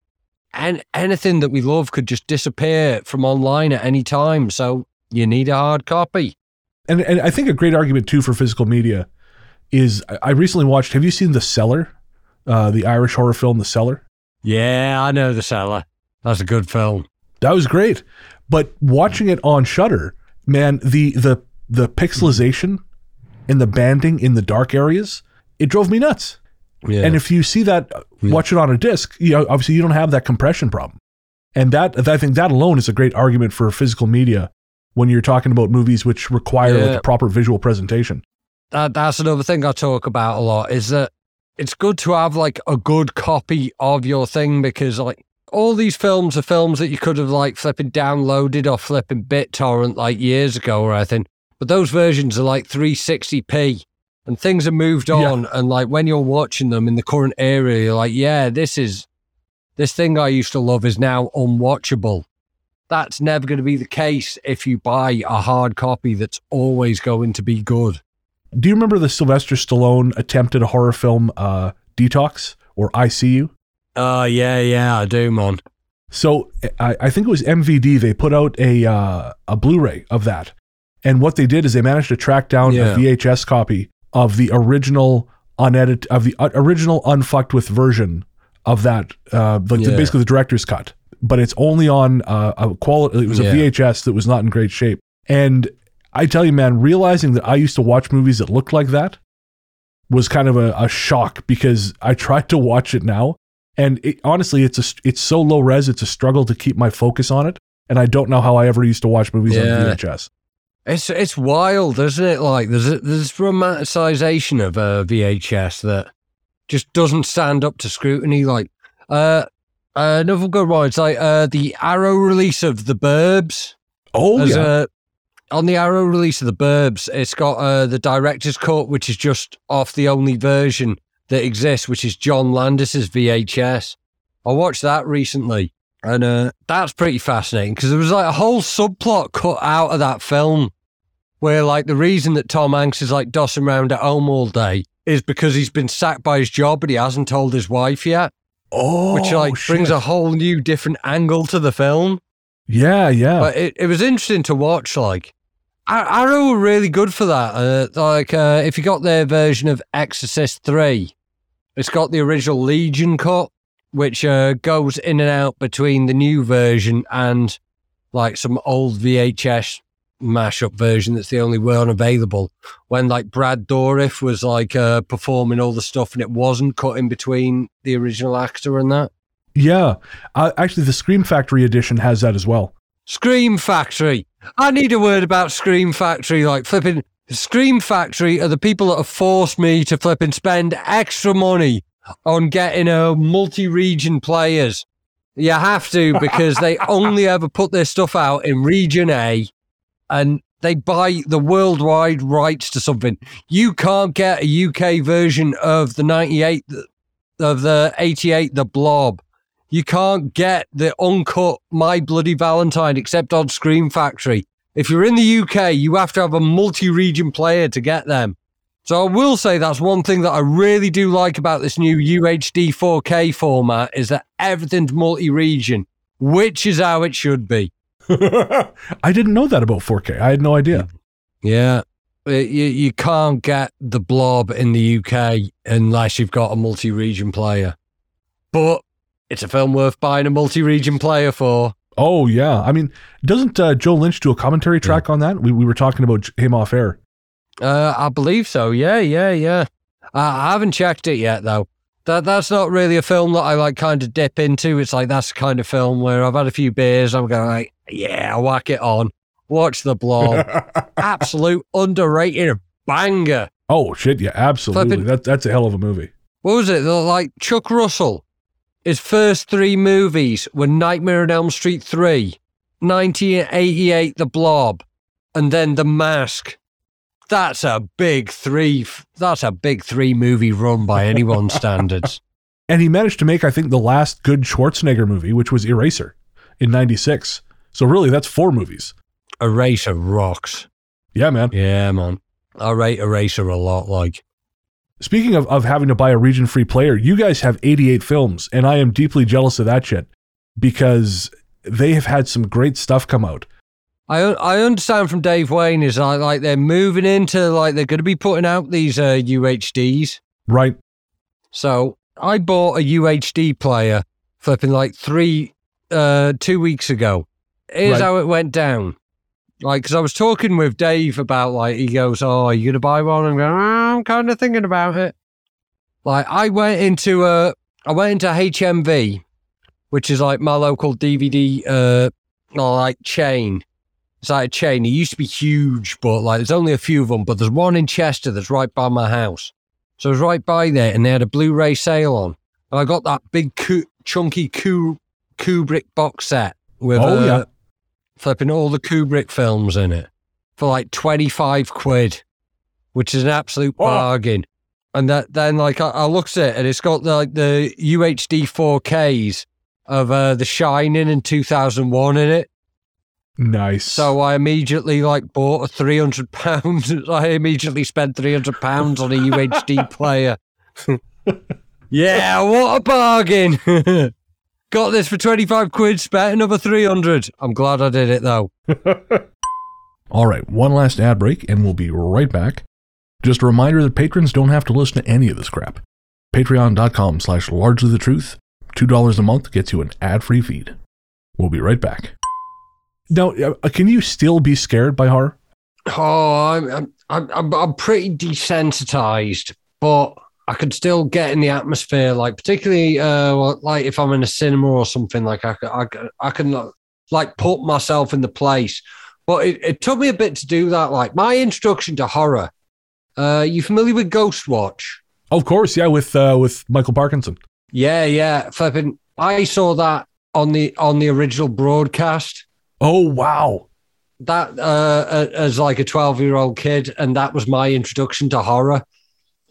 [SPEAKER 4] And anything that we love could just disappear from online at any time. So you need a hard copy.
[SPEAKER 3] And and I think a great argument too for physical media is I- recently watched. Have you seen The Cellar, uh, the Irish horror film The Cellar?
[SPEAKER 4] Yeah, I know the Cellar. That's a good film.
[SPEAKER 3] That was great. But watching it on Shudder, man, the the the pixelization and the banding in the dark areas, it drove me nuts.
[SPEAKER 4] Yeah.
[SPEAKER 3] And if you see that, uh, watch it on a disc, you know, obviously you don't have that compression problem. And that I think that alone is a great argument for physical media when you're talking about movies which require like a proper visual presentation.
[SPEAKER 4] that, that's another thing I talk about a lot is that it's good to have like a good copy of your thing because like all these films are films that you could have like flipping downloaded or flipping BitTorrent like years ago or anything. But those versions are like 360p and things have moved
[SPEAKER 3] Yeah.
[SPEAKER 4] on. And like when you're watching them in the current era, you're like, yeah, this is this thing I used to love is now unwatchable. That's never going to be the case if you buy a hard copy that's always going to be good.
[SPEAKER 3] Do you remember the Sylvester Stallone attempted a horror film, uh, D-Tox or Eye See You?
[SPEAKER 4] Oh, yeah, yeah, I do, man.
[SPEAKER 3] So I, I think it was MVD. They put out a uh, a Blu-ray of that, and what they did is they managed to track down
[SPEAKER 4] Yeah.
[SPEAKER 3] a VHS copy of the original unedited of the uh, original unfucked with version of that, uh, like the, basically the director's cut. But it's only on uh, a quality. It was a VHS that was not in great shape. And I tell you, man, realizing that I used to watch movies that looked like that was kind of a, a shock because I tried to watch it now, and it, honestly, it's a it's so low res, it's a struggle to keep my focus on it. And I don't know how I ever used to watch movies on VHS.
[SPEAKER 4] It's it's wild, isn't it? Like there's a, there's romanticization of uh, VHS that just doesn't stand up to scrutiny. Like uh, uh, another good one, it's like uh, the Arrow release of the Burbs.
[SPEAKER 3] Oh yeah,
[SPEAKER 4] uh, on the Arrow release of the Burbs, it's got uh, the director's cut, which is just off the only version that exists, which is John Landis's VHS. I watched that recently, and uh, that's pretty fascinating because there was like a whole subplot cut out of that film, where like the reason that Tom Hanks is like dossing around at home all day is because he's been sacked by his job, but he hasn't told his wife yet,
[SPEAKER 3] oh,
[SPEAKER 4] which like brings a whole new different angle to the film.
[SPEAKER 3] Yeah, yeah.
[SPEAKER 4] But it, it was interesting to watch. Like Ar- Arrow were really good for that. Uh, like uh, if you got their version of Exorcist three, it's got the original Legion cut, which uh, goes in and out between the new version and like some old VHS mashup version that's the only one available. When like Brad Dourif was like uh, performing all the stuff and it wasn't cut in between the original actor and that.
[SPEAKER 3] Yeah, uh, actually, the Scream Factory edition has that as well.
[SPEAKER 4] Scream Factory. I need a word about Scream Factory. Like flipping Scream Factory are the people that have forced me to flip and spend extra money on getting a multi-region players. You have to because they only ever put their stuff out in Region A, and they buy the worldwide rights to something. You can't get a UK version of the '98 of the '88 The Blob. You can't get the uncut My Bloody Valentine except on Scream Factory. If you're in the UK, you have to have a multi region player to get them. So I will say that's one thing that I really do like about this new UHD 4K format is that everything's multi region, which is how it should be.
[SPEAKER 3] I didn't know that about 4K. I had no idea.
[SPEAKER 4] Yeah. You, you can't get the blob in the UK unless you've got a multi region player. But it's a film worth buying a multi region player for.
[SPEAKER 3] Oh yeah, I mean, doesn't uh, Joe Lynch do a commentary track on that? We we were talking about him off air.
[SPEAKER 4] Uh, I believe so. Yeah, yeah, yeah. I I haven't checked it yet though. That that's not really a film that I like kind of dip into. It's like that's the kind of film where I've had a few beers. I'm going like, yeah, whack it on, watch the blob. Absolute underrated banger.
[SPEAKER 3] Oh shit, yeah, absolutely.
[SPEAKER 4] Flippin-
[SPEAKER 3] That that's a hell of a movie.
[SPEAKER 4] What was it? Like Chuck Russell. His first three movies were Nightmare on Elm Street 3, 1988 The Blob, and then The Mask. That's a big three. That's a big three movie run by anyone's standards.
[SPEAKER 3] And he managed to make, I think, the last good Schwarzenegger movie, which was Eraser, in '96. So really, that's four movies.
[SPEAKER 4] Eraser rocks.
[SPEAKER 3] Yeah, man.
[SPEAKER 4] Yeah, man. I rate Eraser a lot. Like,
[SPEAKER 3] Speaking of, of having to buy a region free player, you guys have 88 films, and I am deeply jealous of that shit because they have had some great stuff come out.
[SPEAKER 4] I I understand from Dave Wayne is like like they're moving into like they're going to be putting out these uh, UHDs.
[SPEAKER 3] Right.
[SPEAKER 4] So I bought a UHD player flipping like three, uh, two weeks ago. Here's
[SPEAKER 3] Right.
[SPEAKER 4] how it went down. Like, because I was talking with Dave about like, he goes, "Oh, are you gonna buy one?" I'm going, "Ah, "I'm kind of thinking about it." Like, I went into a, I went into HMV, which is like my local DVD, uh, like chain. It's like a chain. It used to be huge, but like there's only a few of them. But there's one in Chester that's right by my house. So I was right by there, and they had a Blu-ray sale on. And I got that big, Ku- chunky Ku- Kubrick box set with
[SPEAKER 3] Oh,
[SPEAKER 4] uh,
[SPEAKER 3] yeah.
[SPEAKER 4] Flipping all the Kubrick films in it for like twenty-five quid, which is an absolute
[SPEAKER 3] Wow.
[SPEAKER 4] bargain. And that then, like, I, I looked at it, and it's got like the UHD 4Ks of uh, The Shining in 2001 in it.
[SPEAKER 3] Nice.
[SPEAKER 4] So I immediately like bought a three hundred pounds. I immediately spent three hundred pounds on a UHD player. yeah, what a bargain! Got this for twenty five quid. Spent another three hundred. I'm glad I did it though.
[SPEAKER 3] All right, one last ad break, and we'll be right back. Just a reminder that patrons don't have to listen to any of this crap. Patreon.com slash largely the truth. $2 a month gets you an ad free feed. We'll be right back. Now, uh, can you still be scared by horror?
[SPEAKER 4] Oh, I'm I'm I'm, I'm pretty desensitized, but I could still get in the atmosphere. Like particularly, uh, like if I'm in a cinema or something, like I I, I can like put myself in the place. But it, it took me a bit to do that. Like my introduction to horror. Uh, you familiar with Ghostwatch?
[SPEAKER 3] Of course, yeah, with uh, with Michael Parkinson.
[SPEAKER 4] Yeah, yeah. Flipping, I saw that on the on the original broadcast.
[SPEAKER 3] Oh wow!
[SPEAKER 4] That uh, as like a twelve year old kid, and that was my introduction to horror.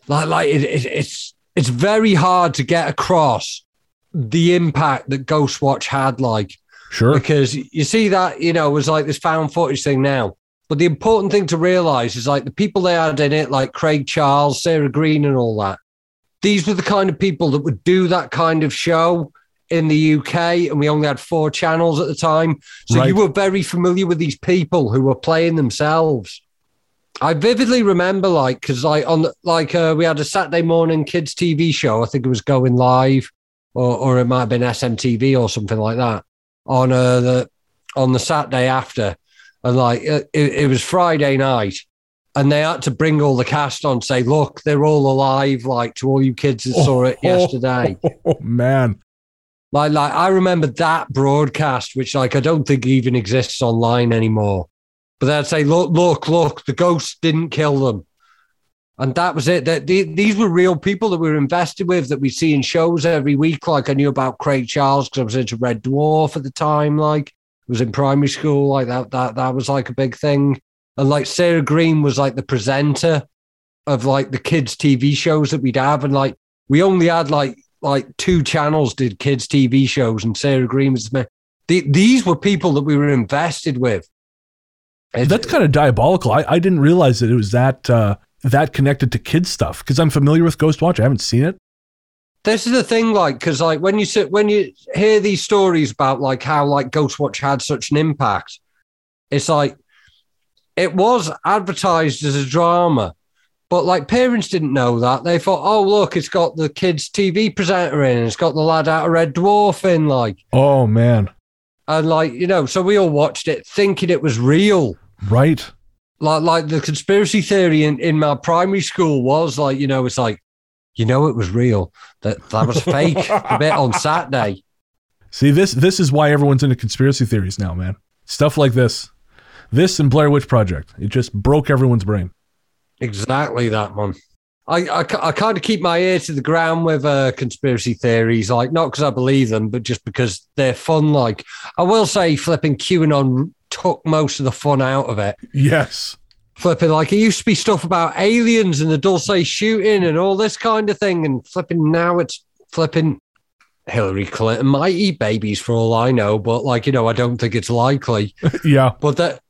[SPEAKER 4] Like, like it, it, it's it's very hard to get across the impact that Ghostwatch had. Like,
[SPEAKER 3] sure,
[SPEAKER 4] because you see that you know it was like this found footage thing now. But the important thing to realize is like the people they had in it, like Craig Charles, Sarah Greene, and all that. These were the kind of people that would do that kind of show in the UK, and we only had four channels at the time. So right. you were very familiar with these people who were playing themselves. I vividly remember, like, because like on like uh, we had a Saturday morning kids TV show. I think it was going live, or or it might have been SMTV or something like that on uh, the on the Saturday after, and like it, it was Friday night, and they had to bring all the cast on, say, look, they're all alive, like to all you kids that saw it yesterday.
[SPEAKER 3] Oh man,
[SPEAKER 4] like, like I remember that broadcast, which like I don't think even exists online anymore. But I'd say, "Look, look, look! The ghost didn't kill them," and that was it. That these were real people that we were invested with, that we see in shows every week. Like I knew about Craig Charles because I was into Red Dwarf at the time. Like I was in primary school. Like that, that, that was like a big thing. And like Sarah Greene was like the presenter of like the kids' TV shows that we'd have, and like we only had like like two channels did kids TV shows, and Sarah Greene was the, these were people that we were invested with.
[SPEAKER 3] That's kind of diabolical. I, I didn't realize that it was that uh, that connected to kids stuff because I'm familiar with Ghostwatch. I haven't seen it.
[SPEAKER 4] This is the thing, like, because like when you sit when you hear these stories about like how like Ghostwatch had such an impact, it's like it was advertised as a drama, but like parents didn't know that. They thought, oh look, it's got the kids' TV presenter in, it's got the lad out of Red Dwarf in, like.
[SPEAKER 3] Oh man.
[SPEAKER 4] And like you know, so we all watched it thinking it was real.
[SPEAKER 3] Right.
[SPEAKER 4] Like like the conspiracy theory in, in my primary school was like, you know, it's like, you know it was real. That that was fake a bit on Saturday.
[SPEAKER 3] See, this this is why everyone's into conspiracy theories now, man. Stuff like this. This and Blair Witch Project. It just broke everyone's brain.
[SPEAKER 4] Exactly that one. I, I, I kind of keep my ear to the ground with uh, conspiracy theories, like not because I believe them, but just because they're fun. Like I will say, flipping QAnon took most of the fun out of it.
[SPEAKER 3] Yes.
[SPEAKER 4] Flipping like it used to be stuff about aliens and the Dulce shooting and all this kind of thing, and flipping now it's flipping Hillary Clinton might eat babies for all I know, but like you know, I don't think it's likely.
[SPEAKER 3] yeah.
[SPEAKER 4] But that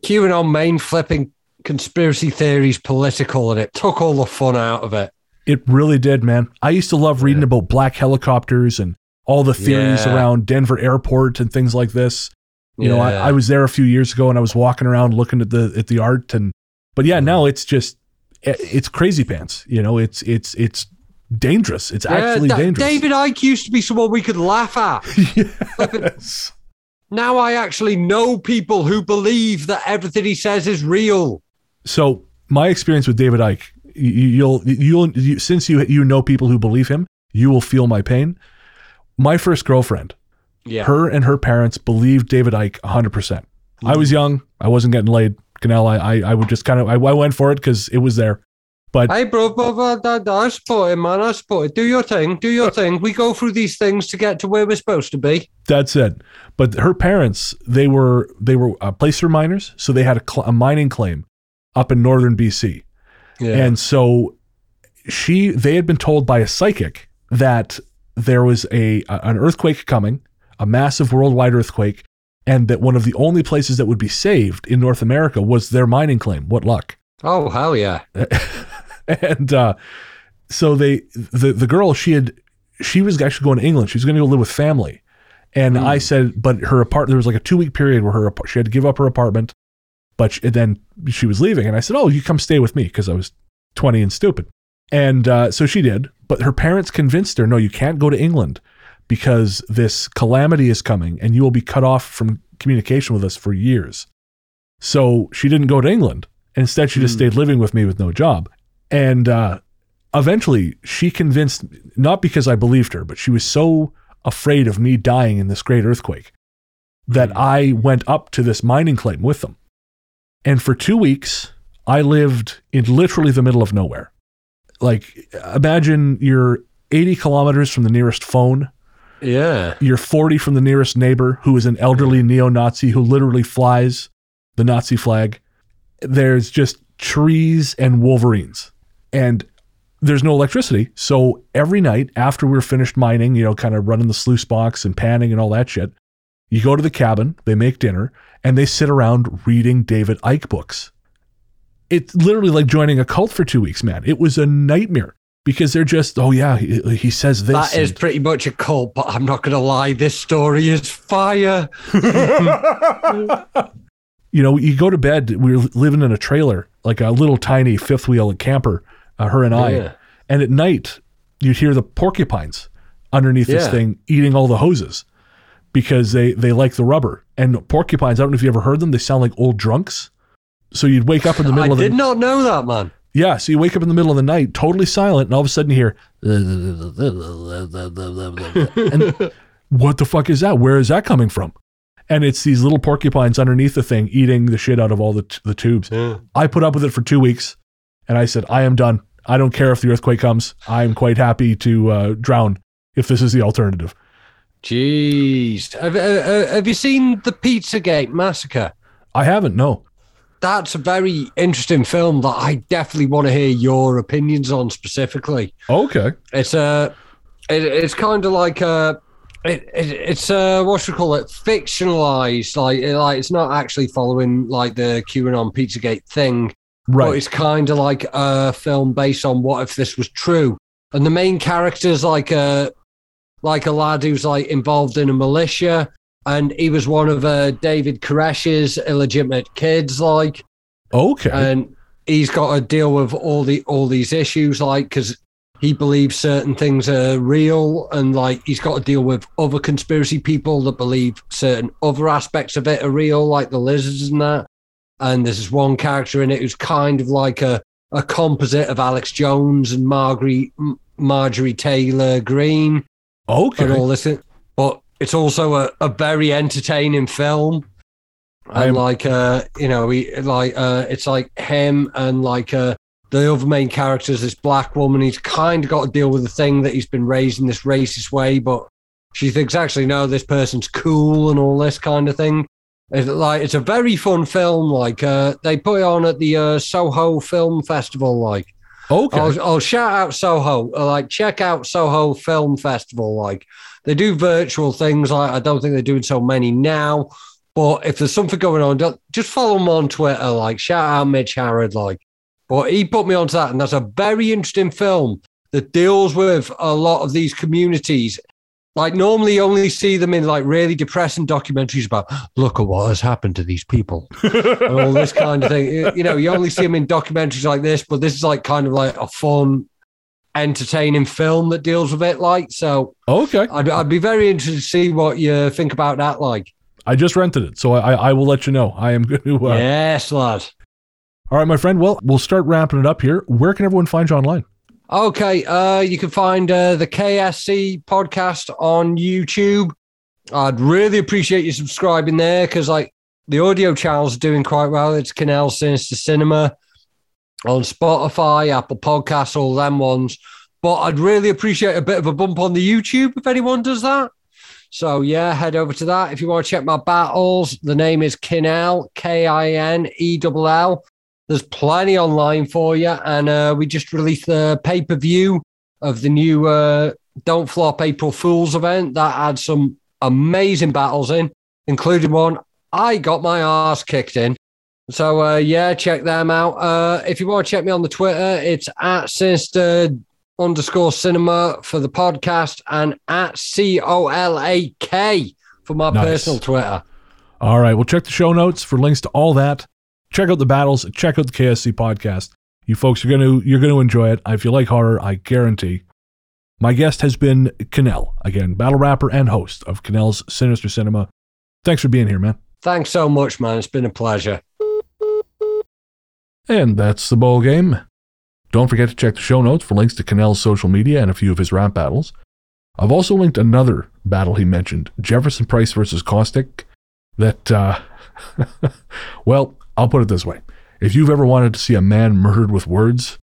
[SPEAKER 4] QAnon main flipping conspiracy theories political and it took all the fun out of it.
[SPEAKER 3] It really did, man. I used to love reading yeah. about black helicopters and all the theories yeah. around Denver airport and things like this. You yeah. know, I, I, was there a few years ago and I was walking around looking at the at the art and but yeah, mm-hmm. now it's just it's crazy pants. You know, it's it's it's dangerous. It's actually da- dangerous.
[SPEAKER 4] David Icke used to be someone we could laugh at.
[SPEAKER 3] yes.
[SPEAKER 4] Now I actually know people who believe that everything he says is real.
[SPEAKER 3] So my experience with David Icke, you'll you'll you, since you you know people who believe him, you will feel my pain. My first girlfriend, yeah. her and her parents believed David Icke 100%. Mm-hmm. I was young, I wasn't getting laid. Kanel, I, I, I would just kind of, I, I went for it because it was there. But
[SPEAKER 4] hey, bro, bro, bro, bro, I support it, man. I support it. Do your thing. Do your thing. We go through these things to get to where we're supposed to be.
[SPEAKER 3] That's it. But her parents, they were they were uh, placer miners, so they had a, cl- a mining claim up in northern BC. Yeah. And so she they had been told by a psychic that there was a an earthquake coming, a massive worldwide earthquake, and that one of the only places that would be saved in North America was their mining claim. What luck.
[SPEAKER 4] Oh, hell yeah.
[SPEAKER 3] and uh, so they the the girl she had she was actually going to England. She was going to go live with family. And mm. I said, but her apartment there was like a two week period where her she had to give up her apartment but she, then she was leaving, and I said, "Oh, you come stay with me," because I was 20 and stupid. And uh, so she did. But her parents convinced her no, you can't go to England because this calamity is coming and you will be cut off from communication with us for years. So she didn't go to England. Instead, she just
[SPEAKER 4] Hmm.
[SPEAKER 3] stayed living with me with no job. And uh, eventually, she convinced, not because I believed her, but she was so afraid of me dying in this great earthquake that
[SPEAKER 4] Hmm.
[SPEAKER 3] I went up to this mining claim with them. And for two weeks, I lived in literally the middle of nowhere. Like, imagine you're 80 kilometers from the nearest phone.
[SPEAKER 4] Yeah.
[SPEAKER 3] You're 40 from the nearest neighbor who is an elderly neo Nazi who literally flies the Nazi flag. There's just trees and wolverines. And there's no electricity. So every night after we're finished mining, you know, kind of running the sluice box and panning and all that shit, you go to the cabin, they make dinner, and they sit around reading David Icke books. It's literally like joining a cult for two weeks, man. It was a nightmare because they're just, oh yeah, he, he says this.
[SPEAKER 4] That is
[SPEAKER 3] and-
[SPEAKER 4] pretty much a cult, but I'm not going to lie. This story is fire.
[SPEAKER 3] you know, you go to bed. We were living in a trailer, like a little tiny fifth wheel camper, uh, her and I.
[SPEAKER 4] Yeah.
[SPEAKER 3] And at night, you'd hear the porcupines underneath this thing eating all the hoses because they they like the rubber. And porcupines, I don't know if you ever heard them. They sound like old drunks. So you'd wake up in the
[SPEAKER 4] I
[SPEAKER 3] middle of the I did
[SPEAKER 4] not know that, man.
[SPEAKER 3] Yeah. So you wake up in the middle of the night, totally silent, and all of a sudden you hear, and what the fuck is that? Where is that coming from? And it's these little porcupines underneath the thing eating the shit out of all the t- the tubes. I put up with it for two weeks, and I said, I am done. I don't care if the earthquake comes. I am quite happy to uh, drown if this is the alternative.
[SPEAKER 4] Jeez. Have, uh, have you seen the Pizzagate massacre?
[SPEAKER 3] I haven't. No.
[SPEAKER 4] That's a very interesting film that I definitely want to hear your opinions on specifically.
[SPEAKER 3] Okay.
[SPEAKER 4] It's a, it, it's kind of like a, it, it, it's uh what should we call it? Fictionalized. Like, it- like it's not actually following like the QAnon Pizzagate thing,
[SPEAKER 3] Right.
[SPEAKER 4] but it's kind of like a film based on what if this was true. And the main character's like a, like a lad who's like involved in a militia, and he was one of uh, David Koresh's illegitimate kids, like
[SPEAKER 3] Okay.
[SPEAKER 4] and he's got to deal with all the all these issues like because he believes certain things are real and like he's got to deal with other conspiracy people that believe certain other aspects of it are real like the lizards and that and there's this one character in it who's kind of like a a composite of Alex Jones and Marjorie Marjorie Taylor Greene
[SPEAKER 3] okay.
[SPEAKER 4] and all this but it's also a, a very entertaining film
[SPEAKER 3] I'm-
[SPEAKER 4] and like uh you know we like uh it's like him and like uh the other main character is this black woman he's kind of got to deal with the thing that he's been raised in this racist way but she thinks actually no this person's cool and all this kind of thing it's like it's a very fun film like uh they put it on at the uh soho film festival like
[SPEAKER 3] okay.
[SPEAKER 4] I'll, I'll shout out Soho. Like, check out Soho Film Festival. Like, they do virtual things. Like, I don't think they're doing so many now. But if there's something going on, just follow them on Twitter. Like, shout out Mitch Harrod. Like, but he put me onto that, and that's a very interesting film that deals with a lot of these communities. Like, normally you only see them in like really depressing documentaries about look at what has happened to these people and all this kind of thing. You know, you only see them in documentaries like this, but this is like kind of like a fun, entertaining film that deals with it. Like, so
[SPEAKER 3] okay.
[SPEAKER 4] I'd, I'd be very interested to see what you think about that. Like,
[SPEAKER 3] I just rented it, so I, I will let you know. I am going to. Uh,
[SPEAKER 4] yes, lad.
[SPEAKER 3] All right, my friend. Well, we'll start wrapping it up here. Where can everyone find you online?
[SPEAKER 4] Okay, uh, you can find uh, the KSC podcast on YouTube. I'd really appreciate you subscribing there because, like, the audio channels are doing quite well. It's Kanel Sinister Cinema on Spotify, Apple Podcasts, all them ones. But I'd really appreciate a bit of a bump on the YouTube if anyone does that. So yeah, head over to that if you want to check my battles. The name is Kinell, K I N E L L. There's plenty online for you, and uh, we just released the pay per view of the new uh, Don't Flop April Fools event that had some amazing battles in, including one I got my ass kicked in. So uh, yeah, check them out. Uh, if you want to check me on the Twitter, it's at Sinister underscore cinema for the podcast and at C O L A K for my
[SPEAKER 3] Nice.
[SPEAKER 4] personal Twitter.
[SPEAKER 3] All right. Well, check the show notes for links to all that. Check out the battles. Check out the KSC podcast. You folks are gonna you're gonna enjoy it. If you like horror, I guarantee. My guest has been Kanel, again, battle rapper and host of Kanel's Sinister Cinema. Thanks for being here, man.
[SPEAKER 4] Thanks so much, man. It's been a pleasure.
[SPEAKER 3] And that's the bowl game. Don't forget to check the show notes for links to Kanel's social media and a few of his rap battles. I've also linked another battle he mentioned, Jefferson Price versus Caustic, that, uh, well, I'll put it this way. If you've ever wanted to see a man murdered with words,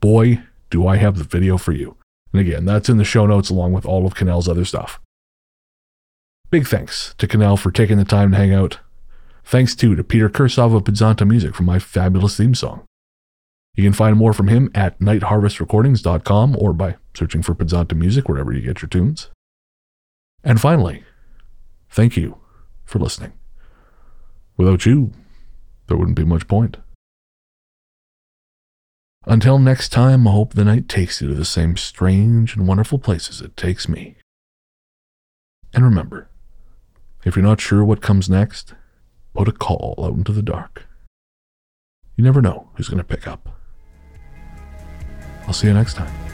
[SPEAKER 3] boy, do I have the video for you. And again, that's in the show notes along with all of Kanel's other stuff. Big thanks to Kanel for taking the time to hang out. Thanks too to Peter Kursov of Pizzanta Music for my fabulous theme song. You can find more from him at nightharvestrecordings.com or by searching for Pizzanta Music wherever you get your tunes. And finally, thank you for listening. Without you, there wouldn't be much point. Until next time, I hope the night takes you to the same strange and wonderful places it takes me. And remember, if you're not sure what comes next, put a call out into the dark. You never know who's going to pick up. I'll see you next time.